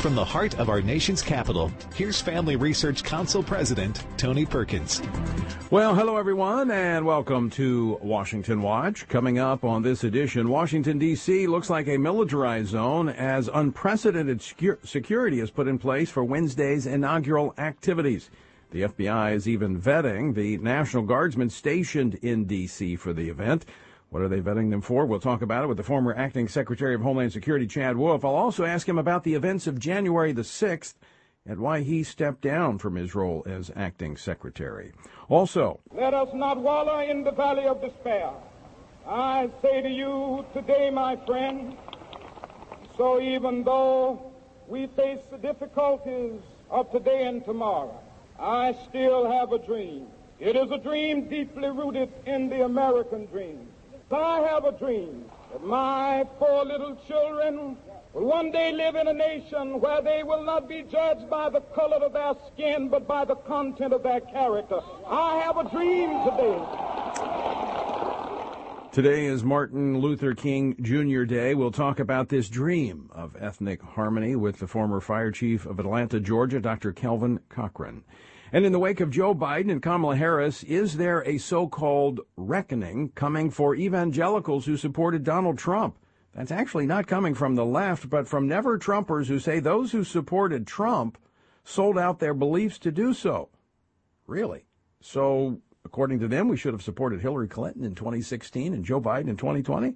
From the heart of our nation's capital, here's Family Research Council President Tony Perkins. Well, hello everyone, and welcome to Washington Watch. Coming up on this edition, Washington, D.C. looks like a militarized zone as unprecedented security is put in place for Wednesday's inaugural activities. The FBI is even vetting the National Guardsmen stationed in D.C. for the event. What are they vetting them for? We'll talk about it with the former acting Secretary of Homeland Security, Chad Wolf. I'll also ask him about the events of January the 6th and why he stepped down from his role as acting secretary. Also, let us not wallow in the valley of despair. I say to you today, my friend, so even though we face the difficulties of today and tomorrow, I still have a dream. It is a dream deeply rooted in the American dream. I have a dream that my four little children will one day live in a nation where they will not be judged by the color of their skin, but by the content of their character. I have a dream today. Today is Martin Luther King Jr. Day. We'll talk about this dream of ethnic harmony with the former fire chief of Atlanta, Georgia, Dr. Kelvin Cochran. And in the wake of Joe Biden and Kamala Harris, is there a so called reckoning coming for evangelicals who supported Donald Trump? That's actually not coming from the left, but from never Trumpers who say those who supported Trump sold out their beliefs to do so. Really? So, according to them, we should have supported Hillary Clinton in 2016 and Joe Biden in 2020?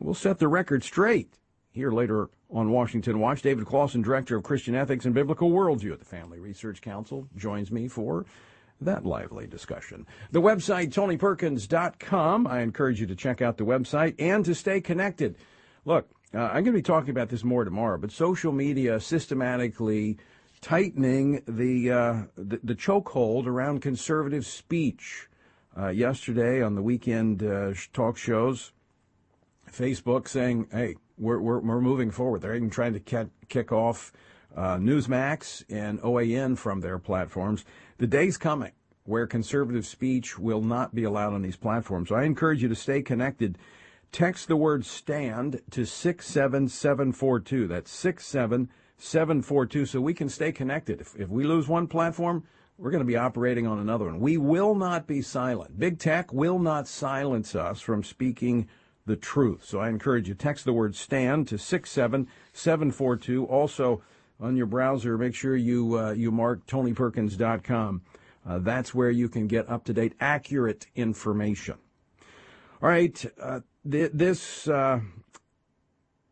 We'll set the record straight here later on Washington Watch. David Closson, Director of Christian Ethics and Biblical Worldview at the Family Research Council, joins me for that lively discussion. The website, TonyPerkins.com. I encourage you to check out the website and to stay connected. Look, uh, I'm going to be talking about this more tomorrow, but social media systematically tightening the, uh, the, the chokehold around conservative speech. Uh, yesterday on the weekend uh, talk shows, Facebook saying, hey, we're, we're, we're moving forward. They're even trying to kick off uh, Newsmax and OAN from their platforms. The day's coming where conservative speech will not be allowed on these platforms. So I encourage you to stay connected. Text the word stand to 67742. That's 67742 so we can stay connected. If, if we lose one platform, we're going to be operating on another one. We will not be silent. Big tech will not silence us from speaking the truth. So I encourage you text the word stand to 67742. Also on your browser, make sure you uh, you mark tonyperkins.com. Uh, that's where you can get up to date, accurate information. All right, uh, th- this uh,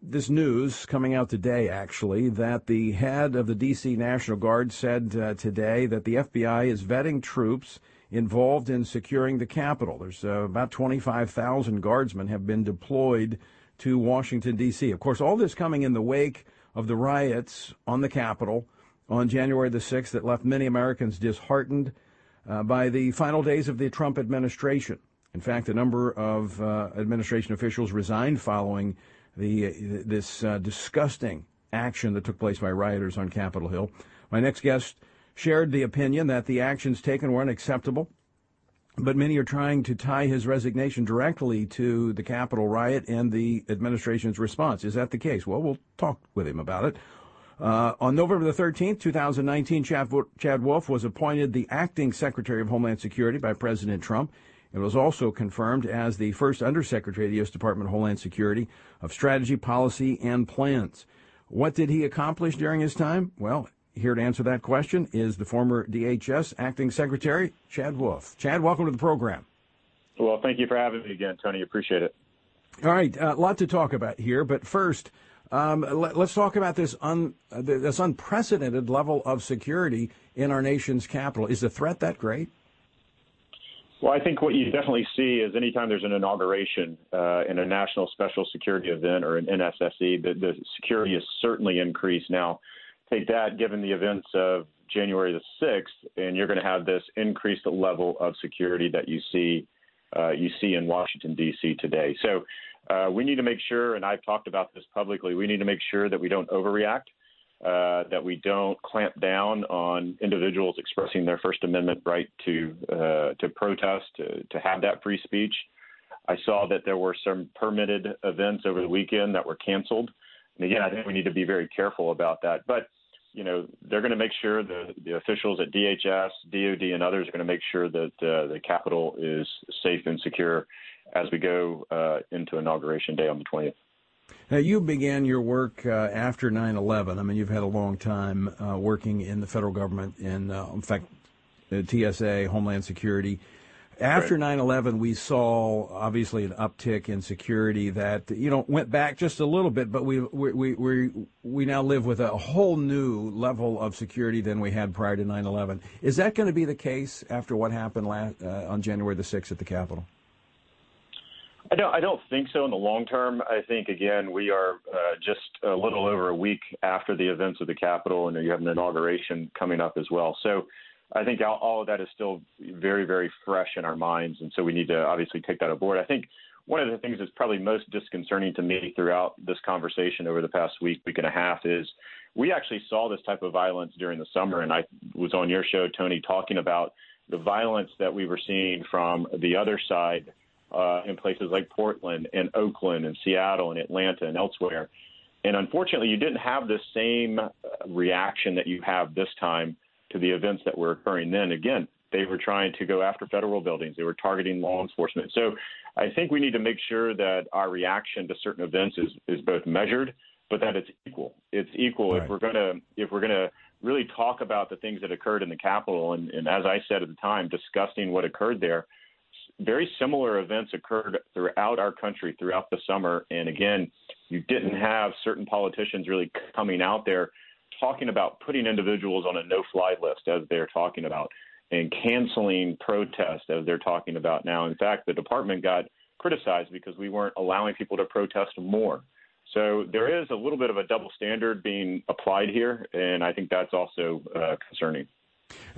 this news coming out today, actually, that the head of the D.C. National Guard said uh, today that the FBI is vetting troops involved in securing the Capitol. There's uh, about 25,000 guardsmen have been deployed to Washington, D.C. Of course, all this coming in the wake of the riots on the Capitol on January the 6th that left many Americans disheartened uh, by the final days of the Trump administration. In fact, a number of uh, administration officials resigned following the, this uh, disgusting action that took place by rioters on Capitol Hill. My next guest shared the opinion that the actions taken were unacceptable. But many are trying to tie his resignation directly to the Capitol riot and the administration's response. Is that the case? Well, we'll talk with him about it. Uh, on November the 13th, 2019, Chad, Chad Wolf was appointed the acting Secretary of Homeland Security by President Trump. It was also confirmed as the first Undersecretary of the U.S. Department of Homeland Security of Strategy, Policy, and Plans. What did he accomplish during his time? Well, here to answer that question is the former DHS acting secretary, Chad Wolf. Chad, welcome to the program. Well, thank you for having me again, Tony. Appreciate it. All right, a uh, lot to talk about here, but first, um, let, us talk about this un, uh, this unprecedented level of security in our nation's capital. Is the threat that great? Well, I think what you definitely see is anytime there's an inauguration uh, in a national special security event or an NSSE, the, the security is certainly increased. Now, take that, given the events of January the 6th, and you're going to have this increased level of security that you see uh, you see in Washington D.C. today. So uh, we need to make sure, and I've talked about this publicly. We need to make sure that we don't overreact, uh, that we don't clamp down on individuals expressing their First Amendment right to uh, to protest, to, to have that free speech. I saw that there were some permitted events over the weekend that were canceled And again, I think we need to be very careful about that. But you know, they're going to make sure the the officials at DHS, DoD, and others are going to make sure that uh, the Capitol is safe and secure as we go uh, into inauguration day on the 20th. Now, you began your work uh, after 9 11. I mean, you've had a long time uh, working in the federal government, in, uh, in fact, TSA, Homeland Security. After 9 11, we saw obviously an uptick in security that, you know, went back just a little bit, but we, we, we, we now live with a whole new level of security than we had prior to 9 11. Is that going to be the case after what happened last, uh, on January the 6th at the Capitol? I don't. I don't think so in the long term. I think again we are uh, just a little over a week after the events of the Capitol, and you have an inauguration coming up as well. So I think all, all of that is still very, very fresh in our minds, and so we need to obviously take that aboard. I think one of the things that's probably most disconcerting to me throughout this conversation over the past week, week and a half is we actually saw this type of violence during the summer, and I was on your show, Tony, talking about the violence that we were seeing from the other side uh, in places like Portland and Oakland and Seattle and Atlanta and elsewhere. And unfortunately, you didn't have the same uh, reaction that you have this time to the events that were occurring then. Again, they were trying to go after federal buildings. They were targeting law enforcement. So I think we need to make sure that our reaction to certain events is, is both measured, but that it's equal. It's equal right. if we're gonna if we're gonna really talk about the things that occurred in the Capitol and, and as I said at the time, discussing what occurred there very similar events occurred throughout our country throughout the summer. And again, you didn't have certain politicians really coming out there talking about putting individuals on a no fly list, as they're talking about, and canceling protests, as they're talking about now. In fact, the department got criticized because we weren't allowing people to protest more. So there is a little bit of a double standard being applied here, and I think that's also uh, concerning.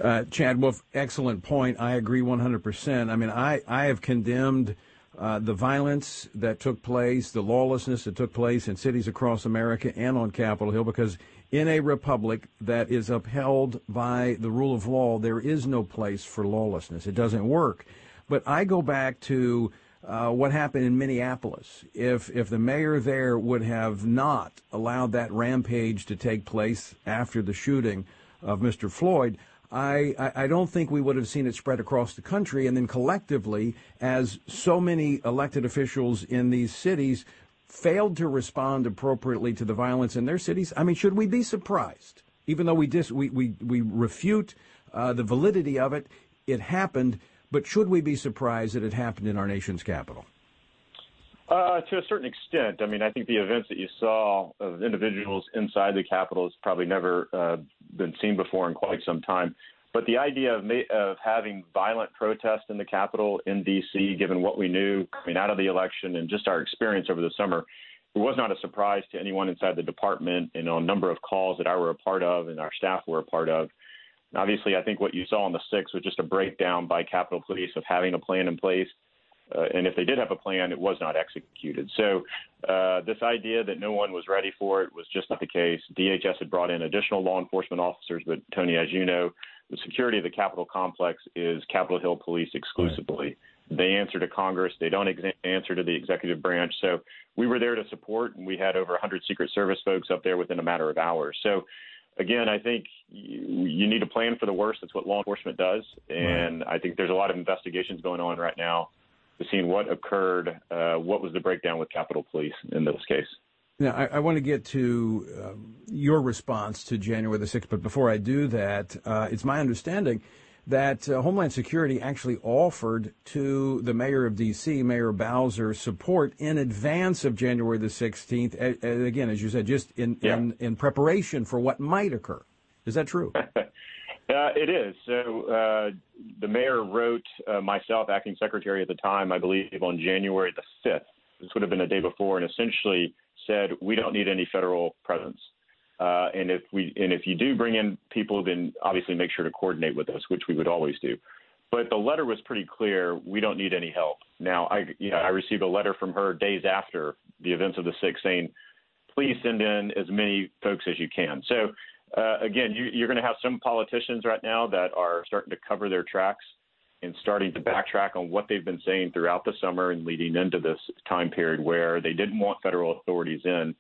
Uh, Chad Wolf, excellent point. I agree 100%. I mean, I, I have condemned uh, the violence that took place, the lawlessness that took place in cities across America and on Capitol Hill, because in a republic that is upheld by the rule of law, there is no place for lawlessness. It doesn't work. But I go back to uh, what happened in Minneapolis. If if the mayor there would have not allowed that rampage to take place after the shooting of Mr. Floyd, I, I, don't think we would have seen it spread across the country. And then collectively, as so many elected officials in these cities failed to respond appropriately to the violence in their cities, I mean, should we be surprised? Even though we dis, we, we, we refute uh, the validity of it, it happened. But should we be surprised that it happened in our nation's capital? Uh, to a certain extent. I mean, I think the events that you saw of individuals inside the Capitol has probably never uh, been seen before in quite some time. But the idea of, of having violent protests in the Capitol in D.C., given what we knew coming out of the election and just our experience over the summer, it was not a surprise to anyone inside the department and on a number of calls that I were a part of and our staff were a part of. And obviously, I think what you saw on the 6th was just a breakdown by Capitol Police of having a plan in place uh, and if they did have a plan, it was not executed. So uh, this idea that no one was ready for it was just not the case. DHS had brought in additional law enforcement officers, but Tony, as you know, the security of the Capitol complex is Capitol Hill Police exclusively. Right. They answer to Congress. They don't ex- answer to the executive branch. So we were there to support, and we had over 100 Secret Service folks up there within a matter of hours. So again, I think you, you need to plan for the worst. That's what law enforcement does, and right. I think there's a lot of investigations going on right now seeing what occurred, uh, what was the breakdown with Capitol Police in this case. Now, I, I want to get to uh, your response to January the 6th, but before I do that, uh, it's my understanding that uh, Homeland Security actually offered to the mayor of D.C., Mayor Bowser, support in advance of January the 16th. And again, as you said, just in, yeah. in, in preparation for what might occur. Is that true? Uh, it is. So uh, the mayor wrote uh, myself, acting secretary at the time, I believe, on January the 5th. This would have been a day before, and essentially said we don't need any federal presence. Uh, and if we and if you do bring in people, then obviously make sure to coordinate with us, which we would always do. But the letter was pretty clear. We don't need any help. Now, I you know, I received a letter from her days after the events of the sixth saying, please send in as many folks as you can. So uh, again, you, are going to have some politicians right now that are starting to cover their tracks and starting to backtrack on what they've been saying throughout the summer and leading into this time period where they didn't want federal authorities in.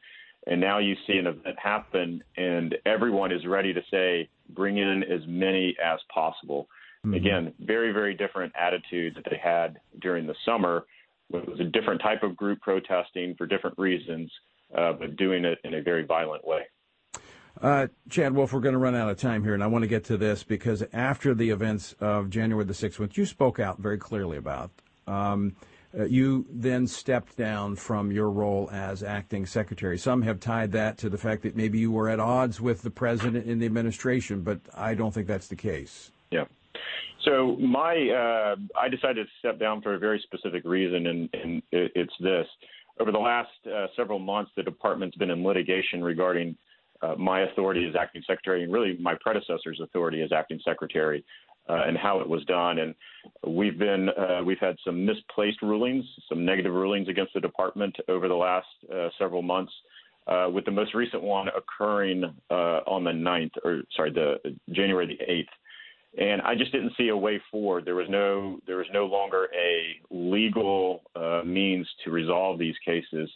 And now you see an event happen, and everyone is ready to say, bring in as many as possible. Mm-hmm. Again, very, very different attitude that they had during the summer. It was a different type of group protesting for different reasons, uh, but doing it in a very violent way. Uh, Chad Wolf, we're going to run out of time here, and I want to get to this because after the events of January the 6th, which you spoke out very clearly about, um, uh, you then stepped down from your role as acting secretary. Some have tied that to the fact that maybe you were at odds with the president in the administration, but I don't think that's the case. Yeah. So my, uh, I decided to step down for a very specific reason, and, and it's this. Over the last uh, several months, the department's been in litigation regarding uh, my authority as acting secretary and really my predecessor's authority as acting secretary uh, and how it was done. And we've been uh, we've had some misplaced rulings, some negative rulings against the department over the last uh, several months. Uh, with the most recent one occurring uh, on the 9th, or sorry, the January the 8th, and I just didn't see a way forward. There was no there was no longer a legal means to resolve these cases.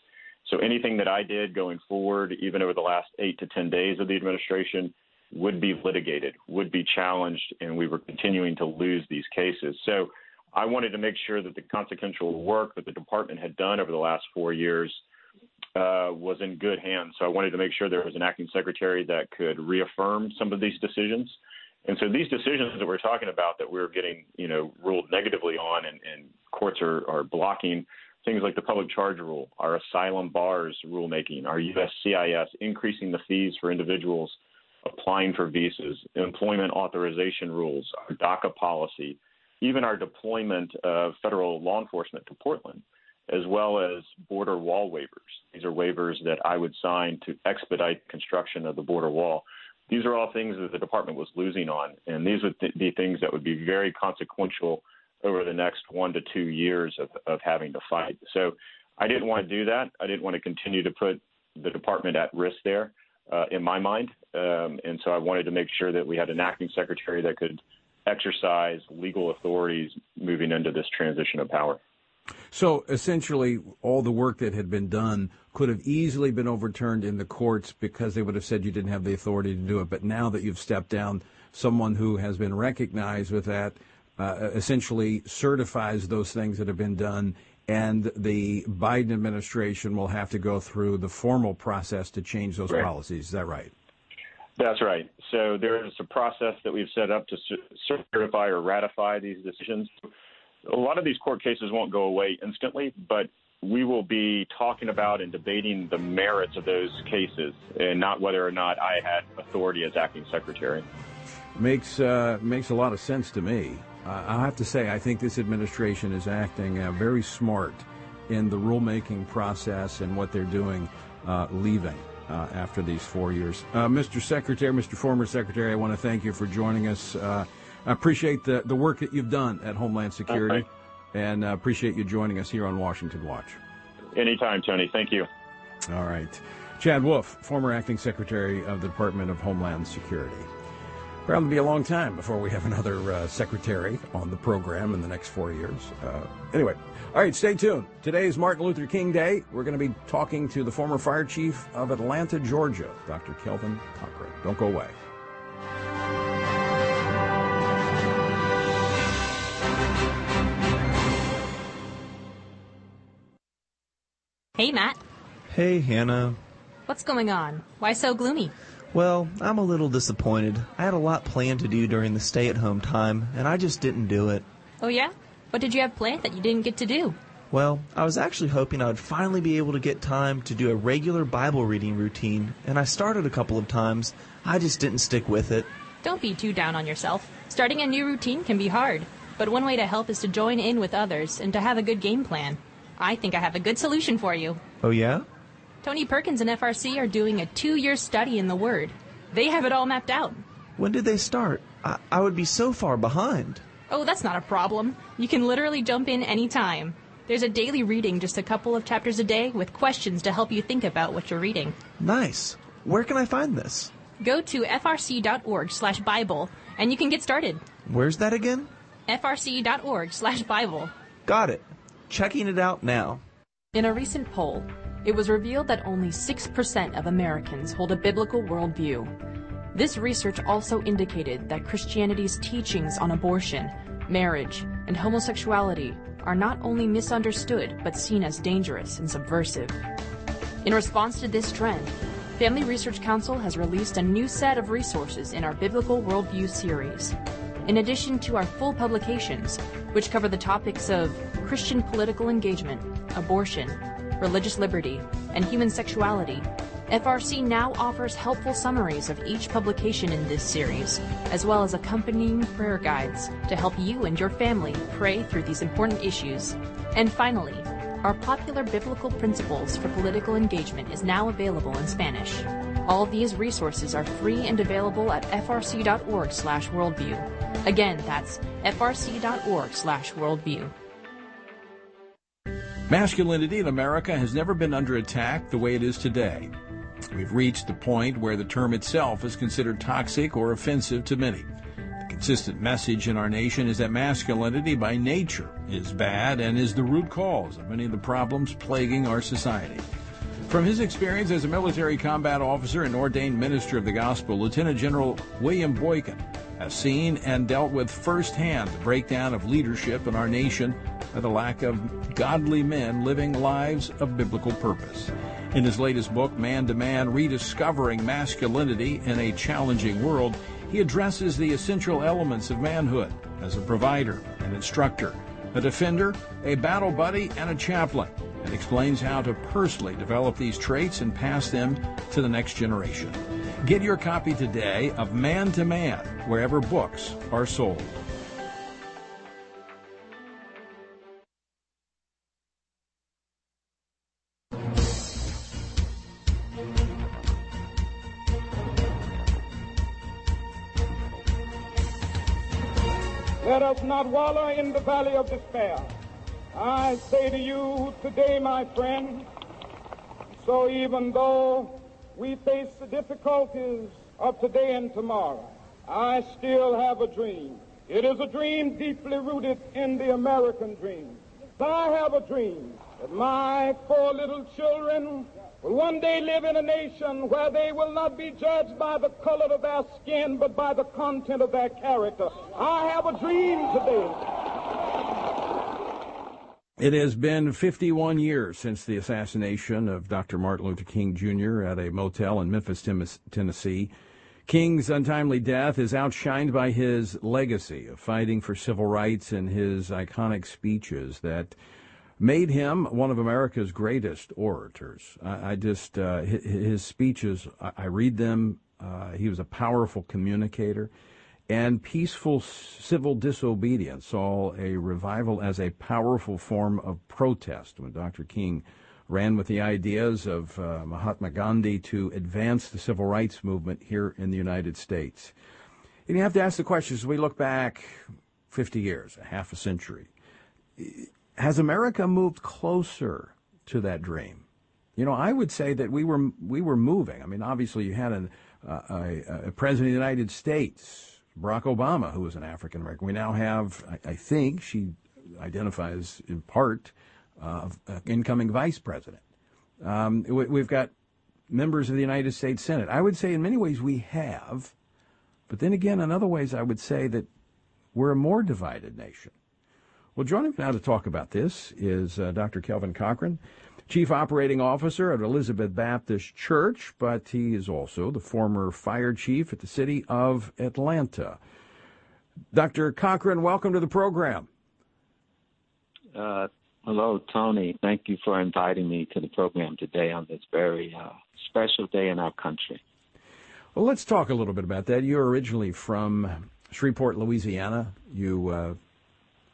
So anything that I did going forward, even over the last eight to 10 days of the administration, would be litigated, would be challenged, and we were continuing to lose these cases. So I wanted to make sure that the consequential work that the department had done over the last four years uh, was in good hands. So I wanted to make sure there was an acting secretary that could reaffirm some of these decisions. And so these decisions that we're talking about that we're getting, you know, ruled negatively on and, and courts are, are blocking things like the public charge rule, our asylum bars rulemaking, our USCIS increasing the fees for individuals applying for visas, employment authorization rules, our DACA policy, even our deployment of federal law enforcement to Portland, as well as border wall waivers. These are waivers that I would sign to expedite construction of the border wall. These are all things that the department was losing on, and these would th- be things that would be very consequential over the next one to two years of, of having to fight. So I didn't want to do that. I didn't want to continue to put the department at risk there uh, in my mind. Um, and so I wanted to make sure that we had an acting secretary that could exercise legal authorities moving into this transition of power. So essentially, all the work that had been done could have easily been overturned in the courts because they would have said you didn't have the authority to do it. But now that you've stepped down, someone who has been recognized with that uh, essentially certifies those things that have been done and the Biden administration will have to go through the formal process to change those right. policies. Is that right? That's right. So there is a process that we've set up to certify or ratify these decisions. A lot of these court cases won't go away instantly, but we will be talking about and debating the merits of those cases and not whether or not I had authority as acting secretary. Makes uh, makes a lot of sense to me. Uh, I have to say, I think this administration is acting uh, very smart in the rulemaking process and what they're doing, uh, leaving uh, after these four years. Uh, Mr. Secretary, Mr. Former Secretary, I want to thank you for joining us. Uh, I appreciate the, the work that you've done at Homeland Security and appreciate you joining us here on Washington Watch. Anytime, Tony. Thank you. All right. Chad Wolf, former acting secretary of the Department of Homeland Security. Probably be a long time before we have another uh, secretary on the program in the next four years. Uh, anyway, all right, stay tuned. Today is Martin Luther King Day. We're going to be talking to the former fire chief of Atlanta, Georgia, Dr. Kelvin Cochran. Don't go away. Hey, Matt. Hey, Hannah. What's going on? Why so gloomy? Well, I'm a little disappointed. I had a lot planned to do during the stay at home time, and I just didn't do it. Oh, yeah? What did you have planned that you didn't get to do? Well, I was actually hoping I would finally be able to get time to do a regular Bible reading routine, and I started a couple of times. I just didn't stick with it. Don't be too down on yourself. Starting a new routine can be hard, but one way to help is to join in with others and to have a good game plan. I think I have a good solution for you. Oh, yeah? Tony Perkins and FRC are doing a two year study in the Word. They have it all mapped out. When did they start? I, I would be so far behind. Oh, that's not a problem. You can literally jump in any time. There's a daily reading, just a couple of chapters a day, with questions to help you think about what you're reading. Nice. Where can I find this? Go to frc.org slash Bible, and you can get started. Where's that again? frc.org slash Bible. Got it. Checking it out now. In a recent poll, it was revealed that only 6% of Americans hold a biblical worldview. This research also indicated that Christianity's teachings on abortion, marriage, and homosexuality are not only misunderstood but seen as dangerous and subversive. In response to this trend, Family Research Council has released a new set of resources in our Biblical Worldview series. In addition to our full publications, which cover the topics of Christian political engagement, abortion, religious liberty, and human sexuality, FRC now offers helpful summaries of each publication in this series, as well as accompanying prayer guides to help you and your family pray through these important issues. And finally, our popular biblical principles for political engagement is now available in Spanish. All these resources are free and available at frc.org/worldview. Again, that's frc.org/worldview. Masculinity in America has never been under attack the way it is today. We've reached the point where the term itself is considered toxic or offensive to many. The consistent message in our nation is that masculinity by nature is bad and is the root cause of many of the problems plaguing our society. From his experience as a military combat officer and ordained minister of the gospel, Lieutenant General William Boykin has seen and dealt with firsthand the breakdown of leadership in our nation by the lack of godly men living lives of biblical purpose. In his latest book, Man to Man Rediscovering Masculinity in a Challenging World, he addresses the essential elements of manhood as a provider, an instructor, a defender, a battle buddy, and a chaplain, and explains how to personally develop these traits and pass them to the next generation. Get your copy today of Man to Man wherever books are sold. Let us not wallow in the valley of despair. I say to you today, my friend, so even though we face the difficulties of today and tomorrow, I still have a dream. It is a dream deeply rooted in the American dream. I have a dream that my four little children will one day live in a nation where they will not be judged by the color of their skin, but by the content of their character. I have a dream today. It has been 51 years since the assassination of Dr. Martin Luther King Jr. at a motel in Memphis, Tennessee. King's untimely death is outshined by his legacy of fighting for civil rights and his iconic speeches that made him one of America's greatest orators. I, I just, uh, his, his, speeches, I, I read them. Uh, he was a powerful communicator. And peaceful civil disobedience saw a revival as a powerful form of protest when Dr. King ran with the ideas of uh, Mahatma Gandhi to advance the civil rights movement here in the United States. And you have to ask the question as we look back 50 years, a half a century has America moved closer to that dream? You know, I would say that we were we were moving. I mean, obviously, you had an, uh, a, a, president of the United States, Barack Obama, who was an African American. We now have, I, I, think, she identifies in part, uh, uh, incoming vice president. Um, we, we've got members of the United States Senate. I would say, in many ways, we have, but then again, in other ways, I would say that we're a more divided nation. Well, joining me now to talk about this is uh, Dr. Kelvin Cochran, Chief Operating Officer at Elizabeth Baptist Church, but he is also the former fire chief at the city of Atlanta. Dr. Cochran, welcome to the program. Uh, hello, Tony. Thank you for inviting me to the program today on this very uh, special day in our country. Well, let's talk a little bit about that. You're originally from Shreveport, Louisiana. You uh,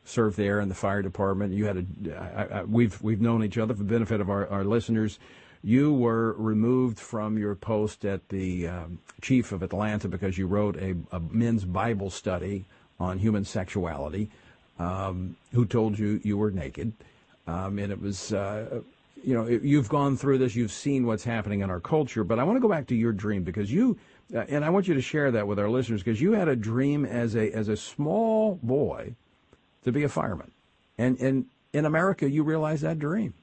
served there in the fire department. You had a I, I, we've we've known each other for the benefit of our, our listeners. You were removed from your post at the um, chief of Atlanta because you wrote a, a men's Bible study on human sexuality. Um, who told you you were naked? Um, and it was, uh, you know, you've gone through this. You've seen what's happening in our culture. But I want to go back to your dream because you, uh, and I want you to share that with our listeners because you had a dream as a as a small boy to be a fireman. And, and in America, you realize that dream.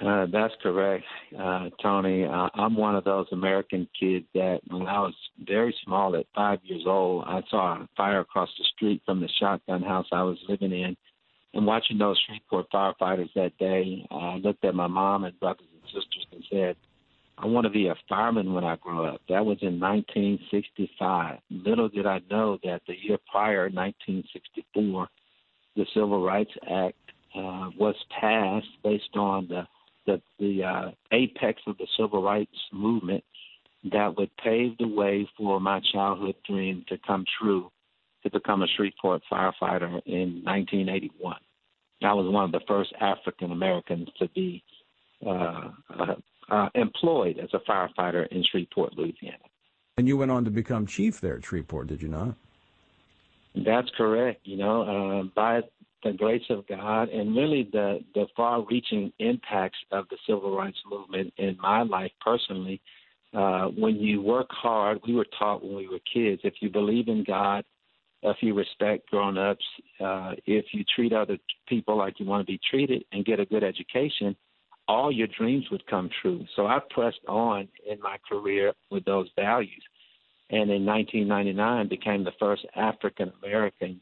Uh, that's correct, uh, Tony. Uh, I'm one of those American kids that when I was very small, at five years old, I saw a fire across the street from the shotgun house I was living in. And watching those Shreveport firefighters that day, I looked at my mom and brothers and sisters and said, I want to be a fireman when I grow up. That was in 1965. Little did I know that the year prior, 1964, the Civil Rights Act uh, was passed based on the the, the uh, apex of the civil rights movement that would pave the way for my childhood dream to come true to become a Shreveport firefighter in 1981. I was one of the first African Americans to be uh, uh, uh, employed as a firefighter in Shreveport, Louisiana. And you went on to become chief there at Shreveport, did you not? That's correct. You know, uh, by the grace of God and really the, the far reaching impacts of the civil rights movement in my life personally. Uh, when you work hard, we were taught when we were kids if you believe in God, if you respect grown ups, uh, if you treat other people like you want to be treated and get a good education, all your dreams would come true. So I pressed on in my career with those values. And in 1999 became the first African American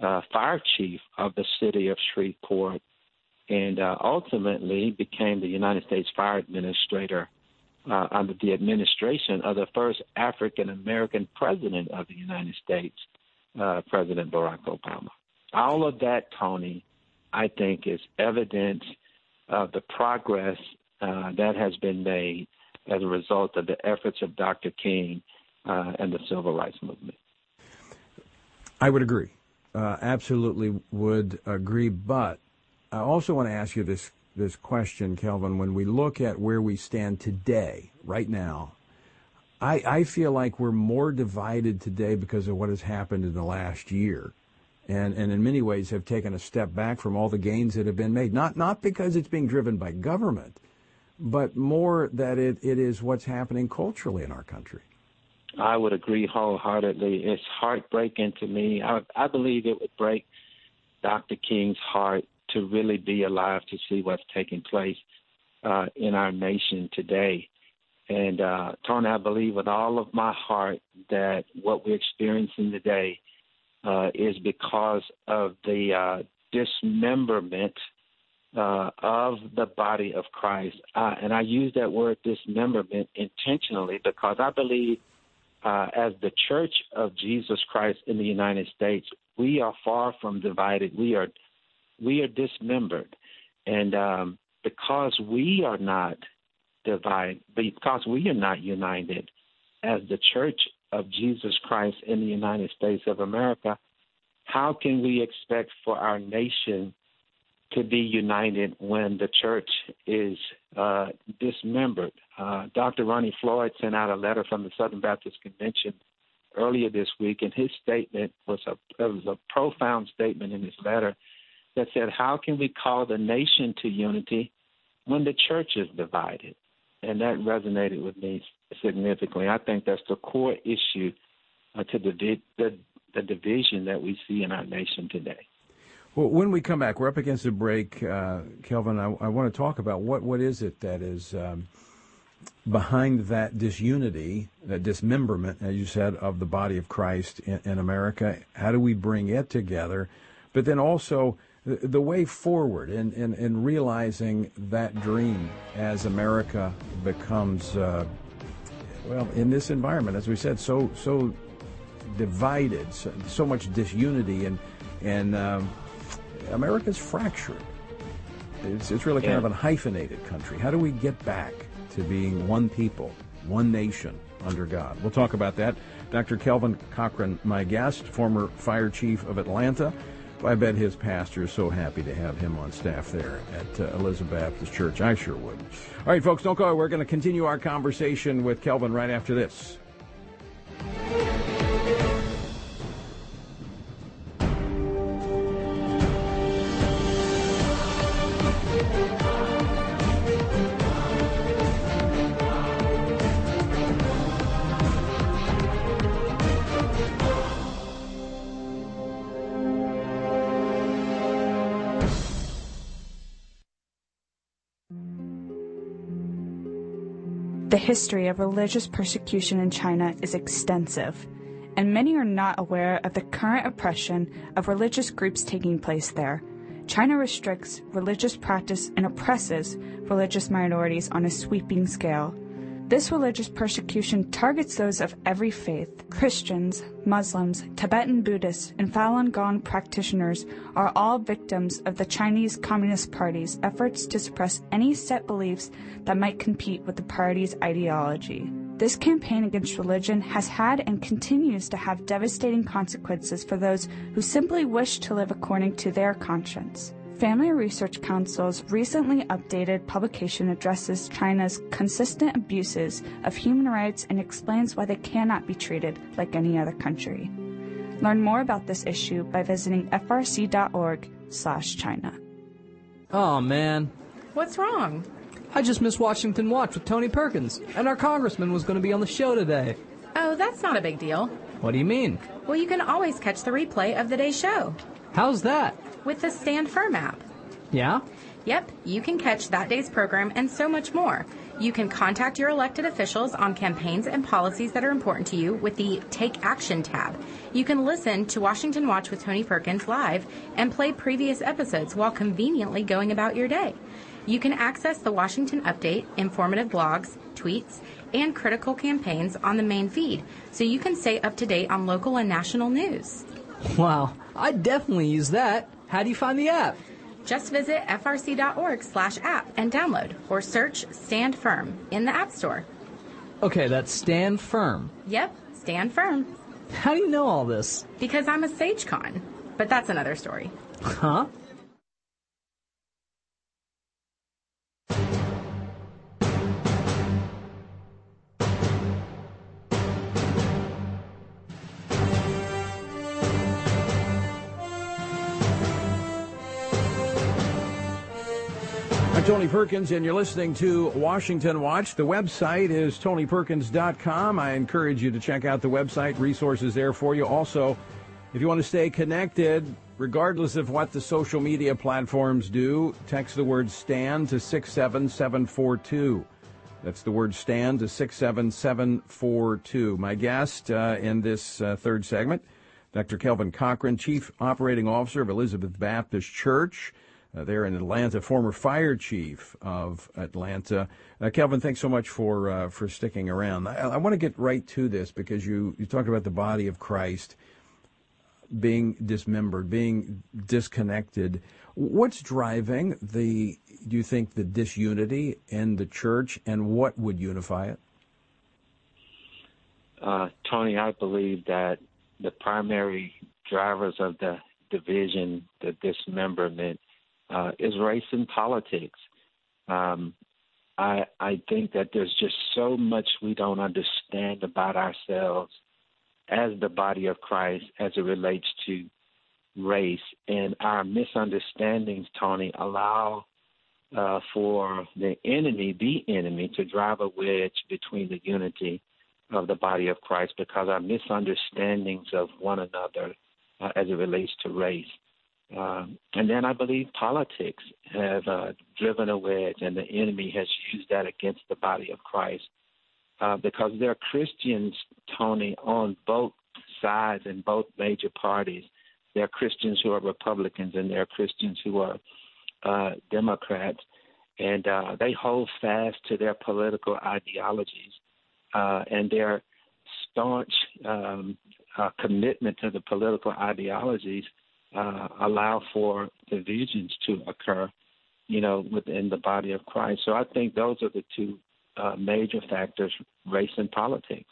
uh, fire chief of the city of Shreveport, and uh, ultimately became the United States Fire Administrator uh, under the administration of the first African American president of the United States, uh, President Barack Obama. All of that, Tony, I think is evidence of the progress uh, that has been made as a result of the efforts of Dr. King uh, and the civil rights movement. I would agree uh, absolutely would agree. But I also want to ask you this this question, Kelvin. When we look at where we stand today, right now, I, I feel like we're more divided today because of what has happened in the last year. And, and in many ways have taken a step back from all the gains that have been made. Not not because it's being driven by government, but more that it, it is what's happening culturally in our country. I would agree wholeheartedly. It's heartbreaking to me. I, I believe it would break Dr. King's heart to really be alive to see what's taking place uh, in our nation today. And uh, Tony, I believe with all of my heart that what we're experiencing today uh, is because of the uh, dismemberment uh, of the body of Christ. Uh, and I use that word dismemberment intentionally because I believe uh, as the Church of Jesus Christ in the United States, we are far from divided. We are we are dismembered, and um, because we are not divided, because we are not united as the Church of Jesus Christ in the United States of America, how can we expect for our nation to be united when the church is uh, dismembered. Uh, Dr. Ronnie Floyd sent out a letter from the Southern Baptist Convention earlier this week, and his statement was a was a profound statement in his letter that said, "How can we call the nation to unity when the church is divided?" And that resonated with me significantly. I think that's the core issue uh, to the, the the division that we see in our nation today. Well, when we come back, we're up against a break, uh, Kelvin. I, I, want to talk about what what is it that is um, behind that disunity, that dismemberment, as you said, of the body of Christ in, in America. How do we bring it together? But then also the, the way forward in, in, in, realizing that dream as America becomes, uh, well, in this environment, as we said, so so divided, so, so much disunity and and um, America's fractured. It's, it's really kind yeah. of a hyphenated country. How do we get back to being one people, one nation under God? We'll talk about that. Dr. Kelvin Cochran, my guest, former fire chief of Atlanta. I bet his pastor is so happy to have him on staff there at uh, Elizabeth Baptist Church. I sure would. All right, folks, don't go. We're going to continue our conversation with Kelvin right after this. History of religious persecution in China is extensive, and many are not aware of the current oppression of religious groups taking place there. China restricts religious practice and oppresses religious minorities on a sweeping scale. This religious persecution targets those of every faith. Christians, Muslims, Tibetan Buddhists, and Falun Gong practitioners are all victims of the Chinese Communist Party's efforts to suppress any set beliefs that might compete with the party's ideology. This campaign against religion has had and continues to have devastating consequences for those who simply wish to live according to their conscience. Family Research Council's recently updated publication addresses China's consistent abuses of human rights and explains why they cannot be treated like any other country. Learn more about this issue by visiting frc.org/china. Oh man. What's wrong? I just missed Washington Watch with Tony Perkins, and our congressman was going to be on the show today. Oh, that's not a big deal. What do you mean? Well, you can always catch the replay of the day's show. How's that? With the Stand Firm app. Yeah? Yep, you can catch that day's program and so much more. You can contact your elected officials on campaigns and policies that are important to you with the Take Action tab. You can listen to Washington Watch with Tony Perkins live and play previous episodes while conveniently going about your day. You can access the Washington Update, informative blogs, tweets, and critical campaigns on the main feed, so you can stay up to date on local and national news. Wow, I definitely use that. How do you find the app? Just visit frc.org slash app and download or search Stand Firm in the App Store. Okay, that's Stand Firm. Yep, Stand Firm. How do you know all this? Because I'm a SageCon. But that's another story. Huh? Tony Perkins, and you're listening to Washington Watch. The website is tonyperkins.com. I encourage you to check out the website, resources there for you. Also, if you want to stay connected, regardless of what the social media platforms do, text the word STAND to 67742. That's the word STAND to 67742. My guest uh, in this uh, third segment, Dr. Kelvin Cochran, Chief Operating Officer of Elizabeth Baptist Church uh, there in Atlanta, former fire chief of Atlanta. Uh, Kelvin, thanks so much for uh, for sticking around. I, I want to get right to this because you you talked about the body of Christ being dismembered, being disconnected. What's driving the do you think the disunity in the church, and what would unify it? Uh, Tony, I believe that the primary drivers of the division, the dismemberment, uh, is race and politics. Um, I I think that there's just so much we don't understand about ourselves as the body of Christ as it relates to race, and our misunderstandings, Tony, allow uh, for the enemy, the enemy, to drive a wedge between the unity of the body of Christ because our misunderstandings of one another uh, as it relates to race. Um, and then I believe politics have uh, driven a wedge, and the enemy has used that against the body of Christ. Uh, because there are Christians, Tony, on both sides in both major parties. There are Christians who are Republicans, and there are Christians who are uh, Democrats, and uh, they hold fast to their political ideologies uh, and their staunch um, uh, commitment to the political ideologies uh, allow for divisions to occur, you know, within the body of Christ. So I think those are the two uh, major factors: race and politics.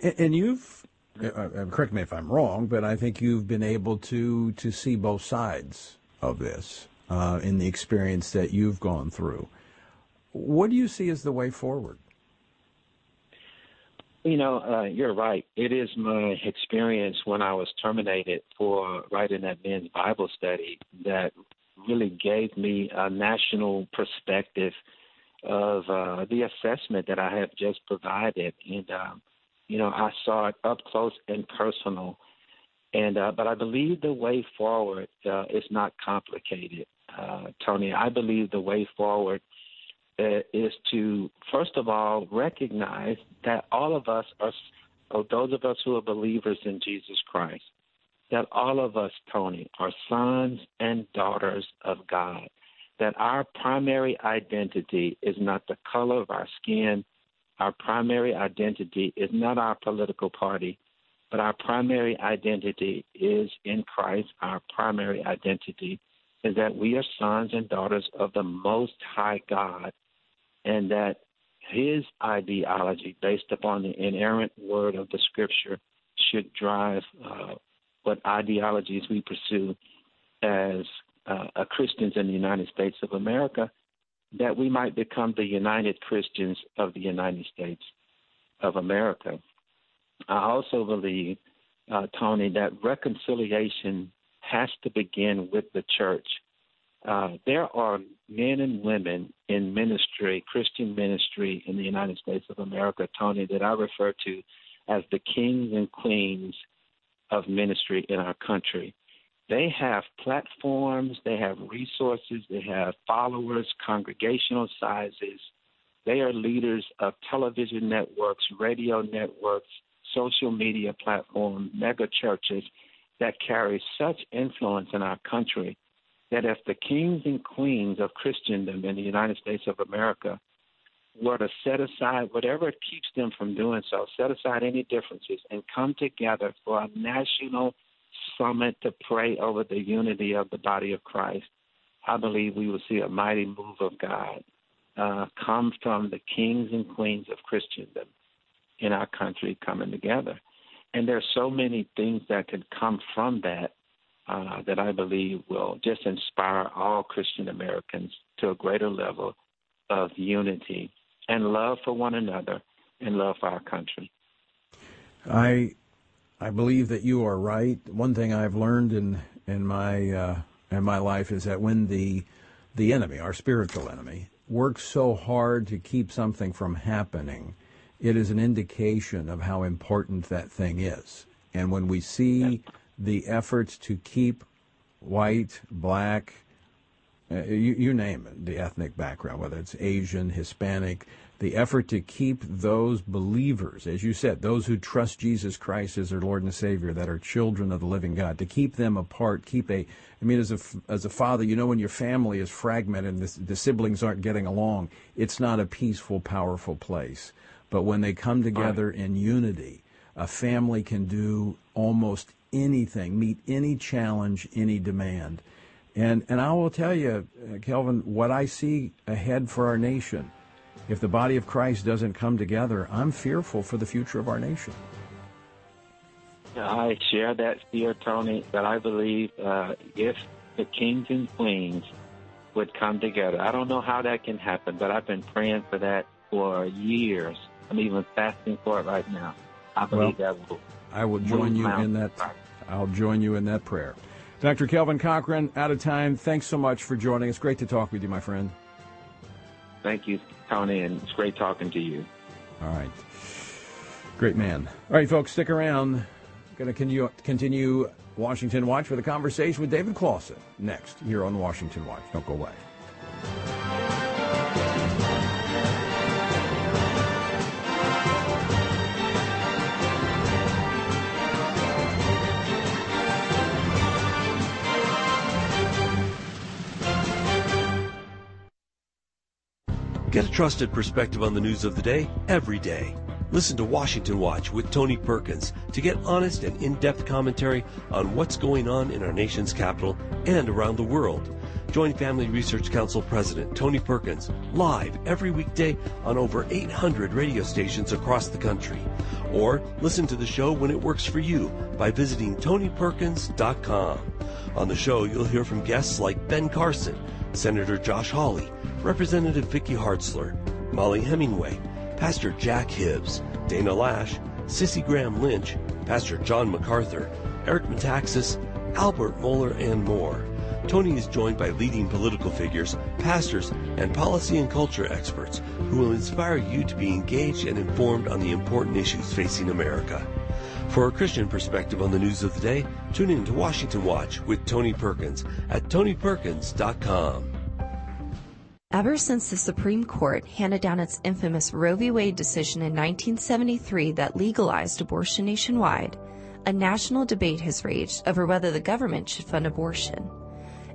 And you've, uh, uh, correct me if I'm wrong, but I think you've been able to to see both sides of this uh, in the experience that you've gone through. What do you see as the way forward? You know, uh, you're right. It is my experience when I was terminated for writing that men's Bible study that really gave me a national perspective of uh, the assessment that I have just provided. And, um, you know, I saw it up close and personal. And, uh, but I believe the way forward uh, is not complicated, uh, Tony. I believe the way forward Uh, is to first of all recognize that all of us are, those of us who are believers in Jesus Christ, that all of us, Tony, are sons and daughters of God. That our primary identity is not the color of our skin. Our primary identity is not our political party, but our primary identity is in Christ. Our primary identity is that we are sons and daughters of the Most High God, and that His ideology, based upon the inerrant word of the Scripture, should drive uh, what ideologies we pursue as uh, Christians in the United States of America, that we might become the united Christians of the United States of America. I also believe, uh, Tony, that reconciliation has to begin with the church. Uh, there are men and women in ministry, Christian ministry in the United States of America, Tony, that I refer to as the kings and queens of ministry in our country. They have platforms, they have resources, they have followers, congregational sizes. They are leaders of television networks, radio networks, social media platforms, mega churches that carry such influence in our country that if the kings and queens of Christendom in the United States of America were to set aside whatever keeps them from doing so, set aside any differences, and come together for a national summit to pray over the unity of the body of Christ, I believe we will see a mighty move of God uh, come from the kings and queens of Christendom in our country coming together. And there's so many things that can come from that uh, that I believe will just inspire all Christian Americans to a greater level of unity and love for one another and love for our country. I I believe that you are right. One thing I've learned in in my uh, in my life is that when the the enemy, our spiritual enemy, works so hard to keep something from happening, it is an indication of how important that thing is. And when we see the efforts to keep white, black, uh, you, you name it, the ethnic background, whether it's Asian, Hispanic, the effort to keep those believers, as you said, those who trust Jesus Christ as their Lord and Savior, that are children of the living God, to keep them apart, keep a, I mean, as a, as a father, you know, when your family is fragmented and the, the siblings aren't getting along, it's not a peaceful, powerful place. But when they come together right. in unity, a family can do almost anything, meet any challenge, any demand. And, and I will tell you, uh, Kelvin, what I see ahead for our nation – if the body of Christ doesn't come together, I'm fearful for the future of our nation. I share that fear, Tony, but I believe uh, if the kings and queens would come together, I don't know how that can happen, but I've been praying for that for years. I'm even fasting for it right now. I believe well, that will. I will join you in that. I'll join you in that prayer. Dr. Kelvin Cochran, out of time. Thanks so much for joining us. Great to talk with you, my friend. Thank you, Tony, and it's great talking to you. All right. Great man. All right, folks, stick around. Going to continue, Washington Watch with a conversation with David Closson next here on Washington Watch. Don't go away. Get a trusted perspective on the news of the day every day. Listen to Washington Watch with Tony Perkins to get honest and in depth commentary on what's going on in our nation's capital and around the world. Join Family Research Council President Tony Perkins live every weekday on over 800 radio stations across the country. Or listen to the show when it works for you by visiting TonyPerkins.com. On the show, you'll hear from guests like Ben Carson, Senator Josh Hawley, Representative Vicky Hartzler, Mollie Hemingway, Pastor Jack Hibbs, Dana Loesch, Cissie Graham Lynch, Pastor John MacArthur, Eric Metaxas, Albert Mohler, and more. Tony is joined by leading political figures, pastors, and policy and culture experts who will inspire you to be engaged and informed on the important issues facing America. For a Christian perspective on the news of the day, tune in to Washington Watch with Tony Perkins at TonyPerkins.com. Ever since the Supreme Court handed down its infamous Roe v. Wade decision in 1973 that legalized abortion nationwide, a national debate has raged over whether the government should fund abortion.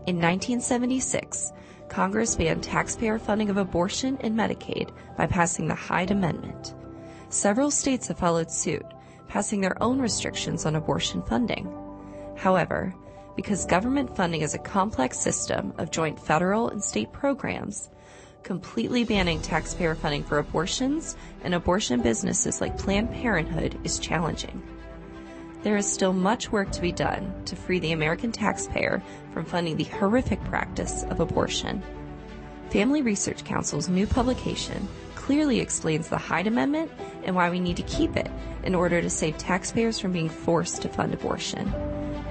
In 1976, Congress banned taxpayer funding of abortion and Medicaid by passing the Hyde Amendment. Several states have followed suit, passing their own restrictions on abortion funding. However, because government funding is a complex system of joint federal and state programs, completely banning taxpayer funding for abortions and abortion businesses like Planned Parenthood is challenging. There is still much work to be done to free the American taxpayer from funding the horrific practice of abortion. Family Research Council's new publication clearly explains the Hyde Amendment and why we need to keep it in order to save taxpayers from being forced to fund abortion.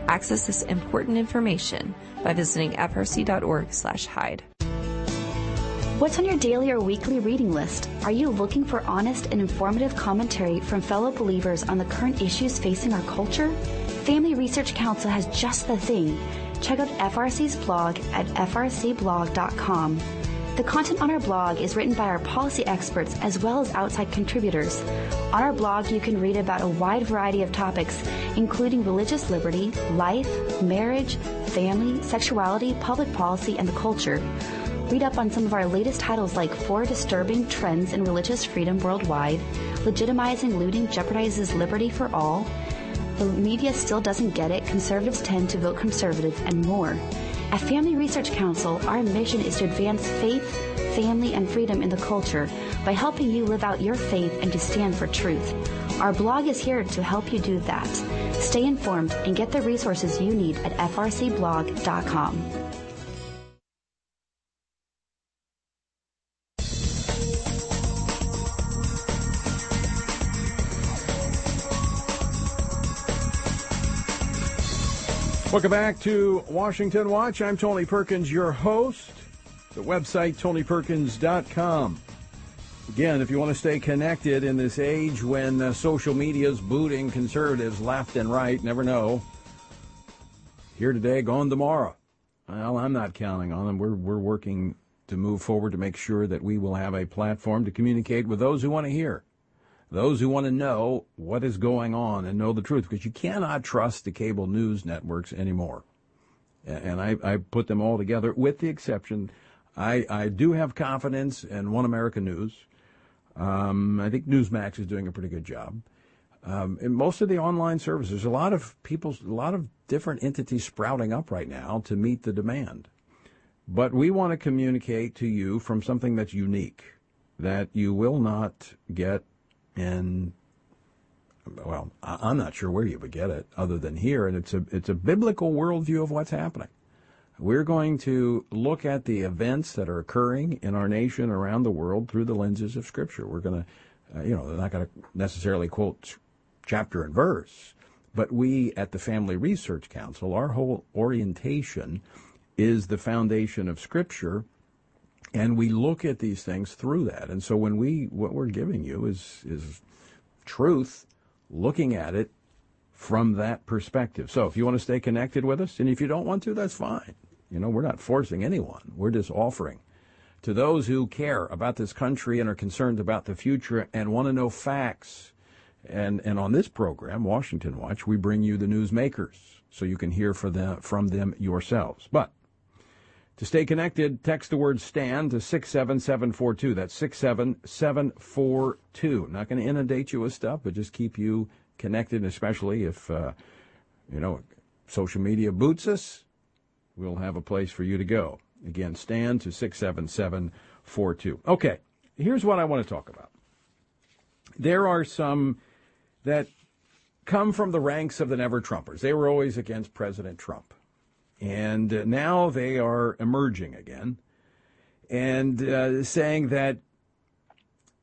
Access this important information by visiting frc.org/hyde. What's on your daily or weekly reading list? Are you looking for honest and informative commentary from fellow believers on the current issues facing our culture? Family Research Council has just the thing. Check out FRC's blog at frcblog.com. The content on our blog is written by our policy experts as well as outside contributors. On our blog, you can read about a wide variety of topics, including religious liberty, life, marriage, family, sexuality, public policy, and the culture. Read up on some of our latest titles like Four Disturbing Trends in Religious Freedom Worldwide, Legitimizing Looting Jeopardizes Liberty for All, The Media Still Doesn't Get It, Conservatives Tend to Vote Conservative, and more. At Family Research Council, our mission is to advance faith, family, and freedom in the culture by helping you live out your faith and to stand for truth. Our blog is here to help you do that. Stay informed and get the resources you need at frcblog.com. Welcome back to Washington Watch. I'm Tony Perkins, your host. The website, tonyperkins.com. Again, if you want to stay connected in this age when uh, social media is booting conservatives left and right, never know. Here today, gone tomorrow. Well, I'm not counting on them. We're, we're working to move forward to make sure that we will have a platform to communicate with those who want to hear those who want to know what is going on and know the truth, because you cannot trust the cable news networks anymore. And I, I put them all together, with the exception, I, I do have confidence in One America News. Um, I think Newsmax is doing a pretty good job. Um, in most of the online services, a lot of people, a lot of different entities sprouting up right now to meet the demand. But we want to communicate to you from something that's unique, that you will not get and well, I'm not sure where you would get it other than here, and it's a it's a biblical worldview of what's happening. We're going to look at the events that are occurring in our nation around the world through the lenses of Scripture. We're going to, uh, you know, they're not going to necessarily quote chapter and verse, but we at the Family Research Council, our whole orientation is the foundation of Scripture and we look at these things through that. And so when we what we're giving you is is truth, looking at it from that perspective. So if you want to stay connected with us, and if you don't want to, that's fine. You know, we're not forcing anyone. We're just offering to those who care about this country and are concerned about the future and want to know facts. And and on this program, Washington Watch, we bring you the newsmakers so you can hear from them from them yourselves. But to stay connected, text the word STAND to 67742. That's 67742. Not going to inundate you with stuff, but just keep you connected, especially if, uh, you know, social media boots us, we'll have a place for you to go. Again, STAND to 67742. Okay, here's what I want to talk about. There are some that come from the ranks of the never Trumpers. They were always against President Trump. And uh, now they are emerging again and uh, saying that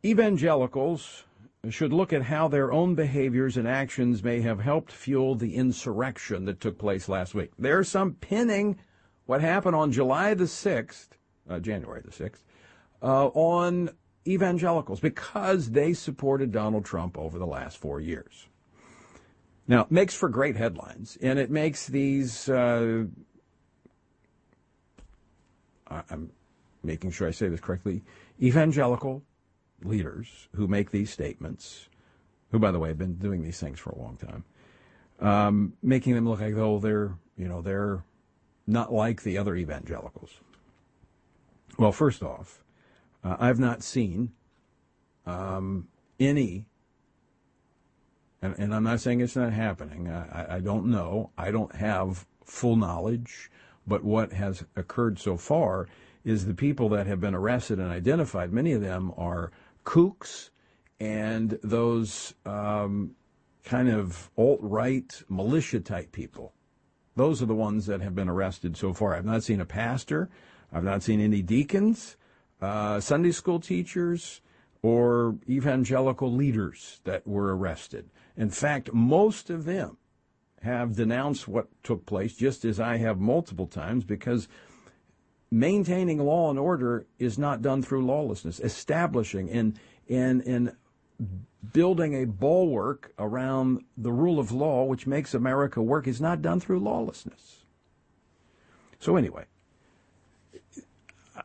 evangelicals should look at how their own behaviors and actions may have helped fuel the insurrection that took place last week. There's some pinning what happened on July the 6th, uh, January the 6th, uh, on evangelicals because they supported Donald Trump over the last four years. Now, it makes for great headlines, and it makes these. Uh, I'm making sure I say this correctly, evangelical leaders who make these statements, who, by the way, have been doing these things for a long time, um, making them look like though they're, you know, they're not like the other evangelicals. Well, first off, uh, I've not seen um, any, and, and, I'm not saying it's not happening. I, I don't know. I don't have full knowledge. But what has occurred so far is the people that have been arrested and identified, many of them are kooks and those um, kind of alt right militia type people. Those are the ones that have been arrested so far. I've not seen a pastor. I've not seen any deacons, uh, Sunday school teachers, or evangelical leaders that were arrested. In fact, most of them have denounced what took place, just as I have multiple times, because maintaining law and order is not done through lawlessness. Establishing and and and building a bulwark around the rule of law, which makes America work, is not done through lawlessness. So anyway,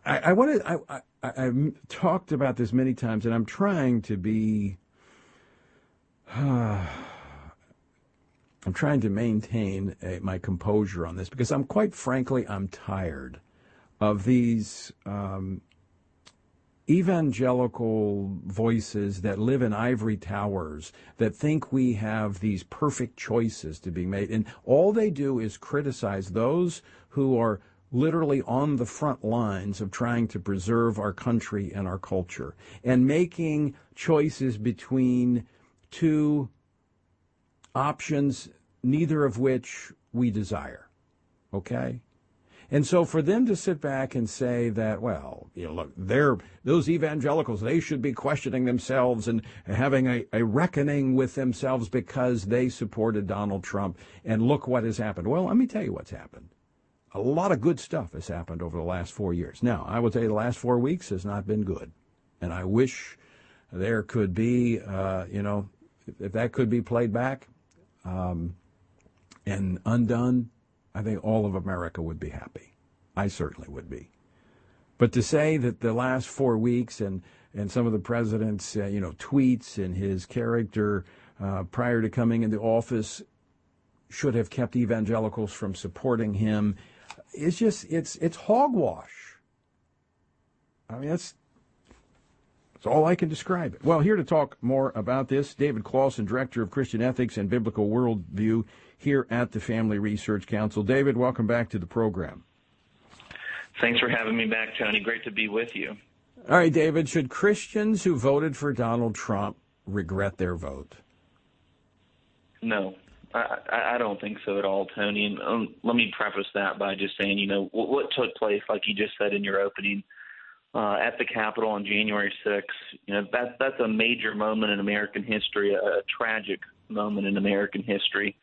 I, I wanted I, I I've talked about this many times, and I'm trying to be. Uh, I'm trying to maintain a, my composure on this because I'm quite frankly I'm tired of these um, evangelical voices that live in ivory towers that think we have these perfect choices to be made, and all they do is criticize those who are literally on the front lines of trying to preserve our country and our culture and making choices between two options, neither of which we desire. Okay? And so for them to sit back and say that, well, you know, look, they're, those evangelicals, they should be questioning themselves and having a, a reckoning with themselves because they supported Donald Trump. And look what has happened. Well, let me tell you what's happened. A lot of good stuff has happened over the last four years. Now, I would say the last four weeks has not been good. And I wish there could be, uh, you know, if that could be played back, um, and undone, I think all of America would be happy. I certainly would be. But to say that the last four weeks and, and some of the president's uh, you know tweets and his character uh, prior to coming into office should have kept evangelicals from supporting him, it's just it's it's hogwash. I mean that's that's all I can describe it. Well, here to talk more about this, David Closson, Director of Christian Ethics and Biblical Worldview here at the Family Research Council. David, welcome back to the program. Thanks for having me back, Tony. Great to be with you. All right, David, should Christians who voted for Donald Trump regret their vote? No, I, I don't think so at all, Tony. And um, let me preface that by just saying, you know, what, what took place, like you just said in your opening, uh, at the Capitol on January 6th. You know, that, that's a major moment in American history, a, a tragic moment in American history.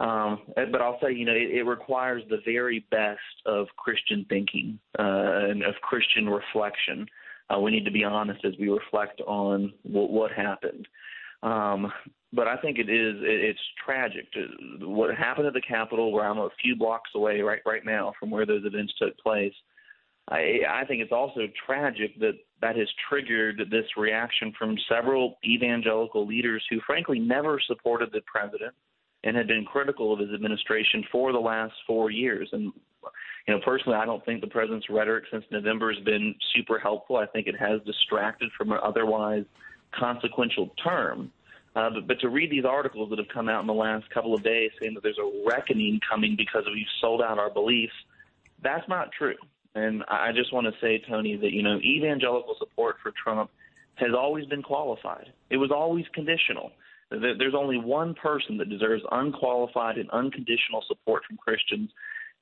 Um, but I'll say, you know, it, it requires the very best of Christian thinking uh, and of Christian reflection. Uh, we need to be honest as we reflect on what, what happened. Um, but I think it is it, it's tragic to, what happened at the Capitol, where I'm a few blocks away right right now from where those events took place. I, I think it's also tragic that that has triggered this reaction from several evangelical leaders who, frankly, never supported the president and had been critical of his administration for the last four years. And you know, personally, I don't think the president's rhetoric since November has been super helpful. I think it has distracted from an otherwise consequential term. Uh, but, but to read these articles that have come out in the last couple of days saying that there's a reckoning coming because we've sold out our beliefs, that's not true. And I just want to say, Tony, that, you know, evangelical support for Trump has always been qualified. It was always conditional. There's only one person that deserves unqualified and unconditional support from Christians,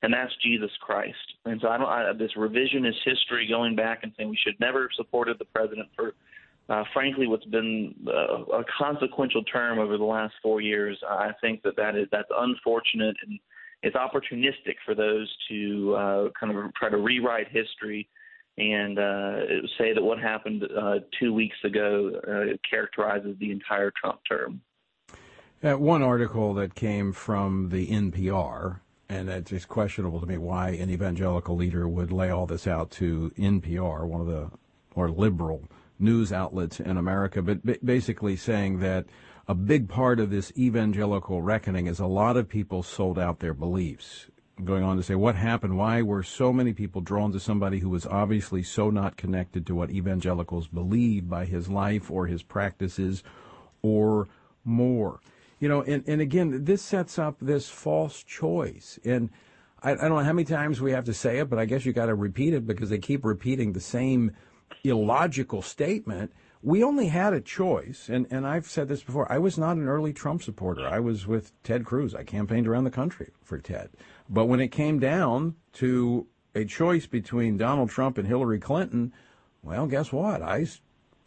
and that's Jesus Christ. And so I don't I, this revisionist history going back and saying we should never have supported the president for, uh, frankly, what's been uh, a consequential term over the last four years. I think that that is that's unfortunate and it's opportunistic for those to uh, kind of try to rewrite history and uh, say that what happened uh, two weeks ago uh, characterizes the entire Trump term. Uh, one article that came from the NPR And it's just questionable to me why an evangelical leader would lay all this out to NPR, one of the more liberal news outlets in America, but basically saying that a big part of this evangelical reckoning is a lot of people sold out their beliefs. Going on to say, what happened? Why were so many people drawn to somebody who was obviously so not connected to what evangelicals believe by his life or his practices or more? You know, and, and again, this sets up this false choice. And I, I don't know how many times we have to say it, but I guess you got to repeat it because they keep repeating the same illogical statement we only had a choice, and, and I've said this before. I was not an early Trump supporter. I was with Ted Cruz. I campaigned around the country for Ted. But when it came down to a choice between Donald Trump and Hillary Clinton, well, guess what? I,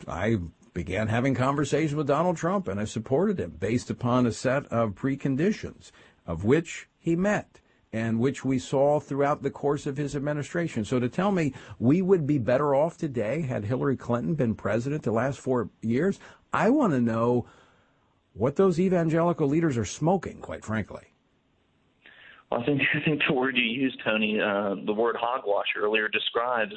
I began having conversations with Donald Trump, and I supported him based upon a set of preconditions, of which he met and which we saw throughout the course of his administration. So to tell me we would be better off today had Hillary Clinton been president the last four years, I want to know what those evangelical leaders are smoking, quite frankly. Well, I think I think the word you used, Tony, uh, the word hogwash earlier describes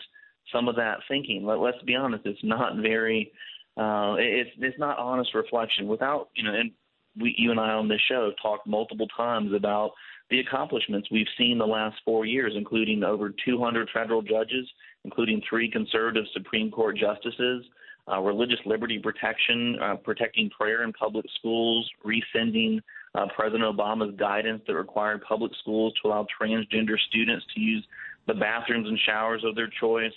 some of that thinking. Let, let's be honest; it's not very, uh, it's it's not honest reflection. Without you know, and we, you and I on this show talked multiple times about the accomplishments we've seen the last four years, including over 200 federal judges, including three conservative Supreme Court justices, uh, religious liberty protection, uh, protecting prayer in public schools, rescinding uh, President Obama's guidance that required public schools to allow transgender students to use the bathrooms and showers of their choice,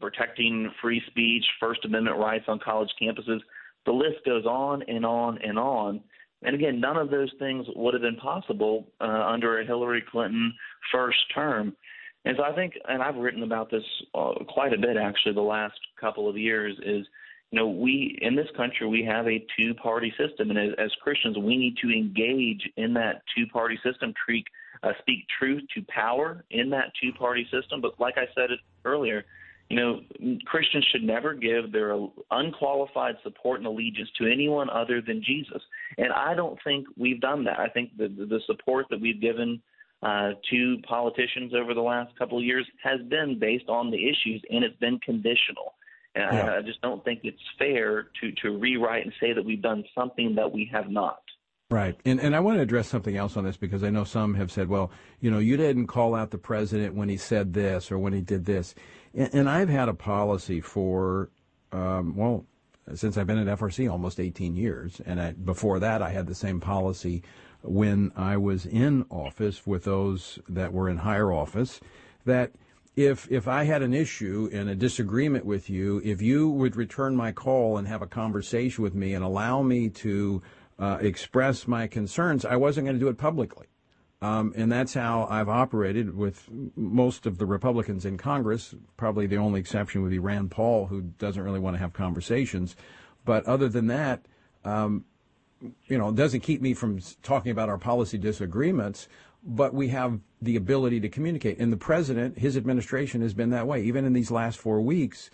protecting free speech, First Amendment rights on college campuses. The list goes on and on and on. And again, none of those things would have been possible uh, under a Hillary Clinton first term. And so I think, and I've written about this uh, quite a bit actually the last couple of years, is you know we in this country we have a two-party system, and as, as Christians we need to engage in that two-party system, treat, uh, speak truth to power in that two-party system. But like I said earlier, you know, Christians should never give their unqualified support and allegiance to anyone other than Jesus. And I don't think we've done that. I think the the support that we've given uh, to politicians over the last couple of years has been based on the issues, and it's been conditional. And yeah. I, I just don't think it's fair to to rewrite and say that we've done something that we have not. Right. And and I want to address something else on this because I know some have said, well, you know, you didn't call out the president when he said this or when he did this. And, I've had a policy for, um, well, since I've been at FRC almost 18 years. And I, before that, I had the same policy when I was in office with those that were in higher office that if if I had an issue and a disagreement with you, if you would return my call and have a conversation with me and allow me to uh, express my concerns, I wasn't going to do it publicly. Um, and that's how I've operated with most of the Republicans in Congress. Probably the only exception would be Rand Paul, who doesn't really want to have conversations. But other than that, um, you know, it doesn't keep me from talking about our policy disagreements, but we have the ability to communicate. And the president, his administration has been that way. Even in these last four weeks,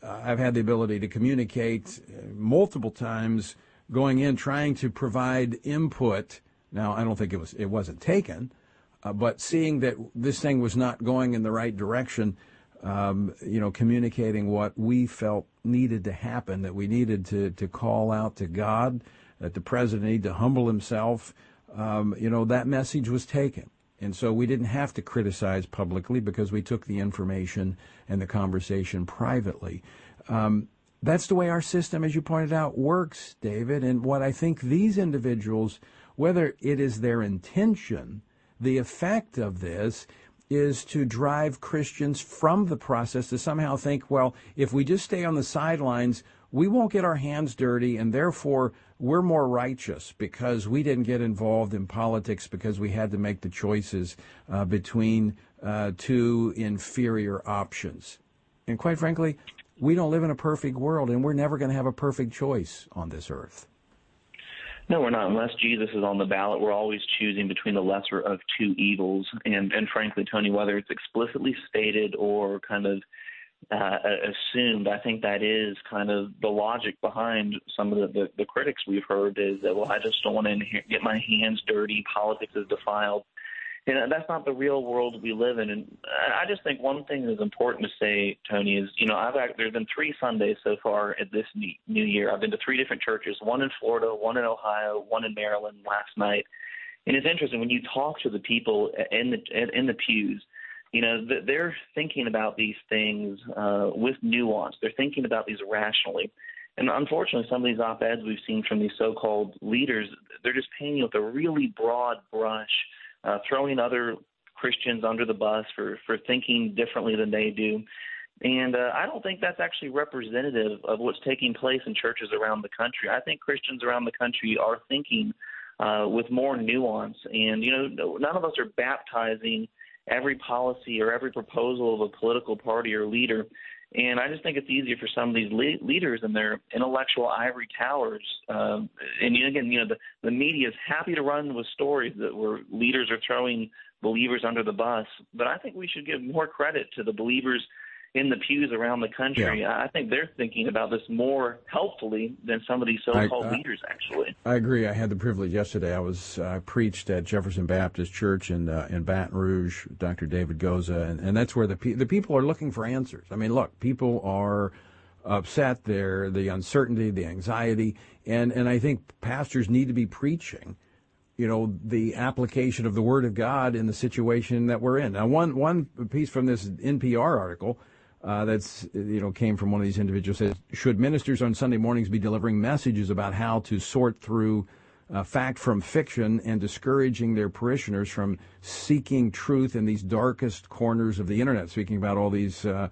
uh, I've had the ability to communicate uh, multiple times going in, trying to provide input now, I don't think it was it wasn't taken, uh, but seeing that this thing was not going in the right direction, um, you know, communicating what we felt needed to happen, that we needed to to call out to God, that the president needed to humble himself. Um, you know, that message was taken. And so we didn't have to criticize publicly because we took the information and the conversation privately. Um, that's the way our system, as you pointed out, works, David. And what I think these individuals whether it is their intention, the effect of this is to drive Christians from the process to somehow think, well, if we just stay on the sidelines, we won't get our hands dirty, and therefore we're more righteous because we didn't get involved in politics because we had to make the choices uh, between uh, two inferior options. And quite frankly, we don't live in a perfect world, and we're never going to have a perfect choice on this earth. No, we're not. Unless Jesus is on the ballot, we're always choosing between the lesser of two evils. And and frankly, Tony, whether it's explicitly stated or kind of uh, assumed, I think that is kind of the logic behind some of the, the, the critics we've heard is that well, I just don't want to get my hands dirty. Politics is defiled. You know, that's not the real world we live in. And I just think one thing that's important to say, Tony, is you know I've there's been three Sundays so far at this new year. I've been to three different churches, one in Florida, one in Ohio, one in Maryland last night. And it's interesting when you talk to the people in the in the pews. You know, they're thinking about these things uh, with nuance. They're thinking about these rationally. And unfortunately, some of these op eds we've seen from these so called leaders, they're just painting with a really broad brush uh, throwing other Christians under the bus for for thinking differently than they do. And uh, I don't think that's actually representative of what's taking place in churches around the country. I think Christians around the country are thinking uh, with more nuance. And, you know, none of us are baptizing every policy or every proposal of a political party or leader. And I just think it's easier for some of these le- leaders and their intellectual ivory towers. Um, and again, you know, the, the media is happy to run with stories that where leaders are throwing believers under the bus. But I think we should give more credit to the believers in the pews around the country. Yeah. I think they're thinking about this more helpfully than some of these so-called I, uh, leaders. Actually, I agree. I had the privilege yesterday. I was uh, preached at Jefferson Baptist Church in uh, in Baton Rouge. Dr. David Goza, and, and that's where the pe- the people are looking for answers. I mean, look, people are upset. There, the uncertainty, the anxiety, and and I think pastors need to be preaching you know the application of the word of God in the situation that we're in. Now, one one piece from this NPR article uh, that's you know came from one of these individuals says should ministers on Sunday mornings be delivering messages about how to sort through uh, fact from fiction and discouraging their parishioners from seeking truth in these darkest corners of the internet? Speaking about all these uh,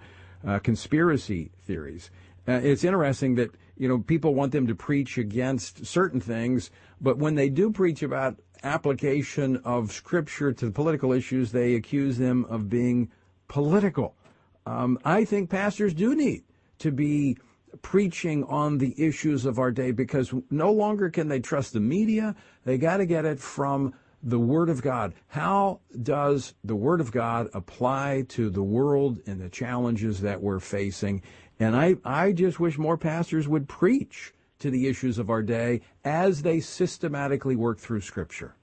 uh conspiracy theories. Uh, it's interesting that you know people want them to preach against certain things but when they do preach about application of scripture to political issues they accuse them of being political um, I think pastors do need to be preaching on the issues of our day because no longer can they trust the media. They got to get it from the Word of God. How does the Word of God apply to the world and the challenges that we're facing? And I, I just wish more pastors would preach to the issues of our day as they systematically work through Scripture.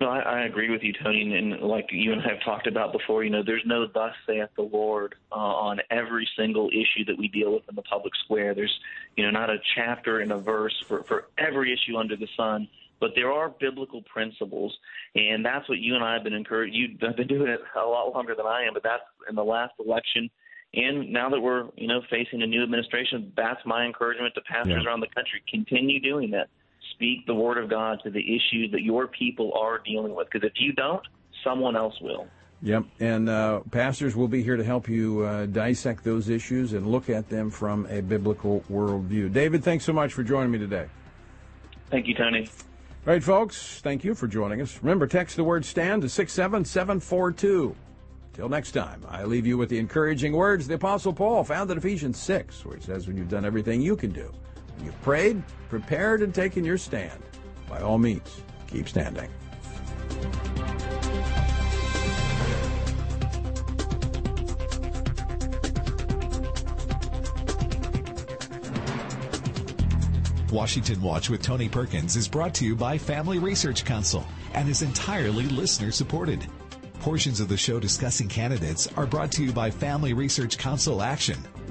No, I, I agree with you, Tony. And, like you and I have talked about before, you know, there's no "Thus saith the Lord" uh, on every single issue that we deal with in the public square. There's, you know, not a chapter and a verse for for every issue under the sun. But there are biblical principles, and that's what you and I have been encouraged. You've been doing it a lot longer than I am, but that's in the last election. And now that we're, you know, facing a new administration, that's my encouragement to pastors yeah. around the country. Continue doing that speak the word of God to the issues that your people are dealing with. Because if you don't, someone else will. Yep, and uh, pastors will be here to help you uh, dissect those issues and look at them from a biblical worldview. David, thanks so much for joining me today. Thank you, Tony. All right, folks, thank you for joining us. Remember, text the word STAND to 67742. Till next time, I leave you with the encouraging words the Apostle Paul found in Ephesians 6, where he says, When you've done everything you can do, You've prayed, prepared, and taken your stand. By all means, keep standing. Washington Watch with Tony Perkins is brought to you by Family Research Council and is entirely listener supported. Portions of the show discussing candidates are brought to you by Family Research Council Action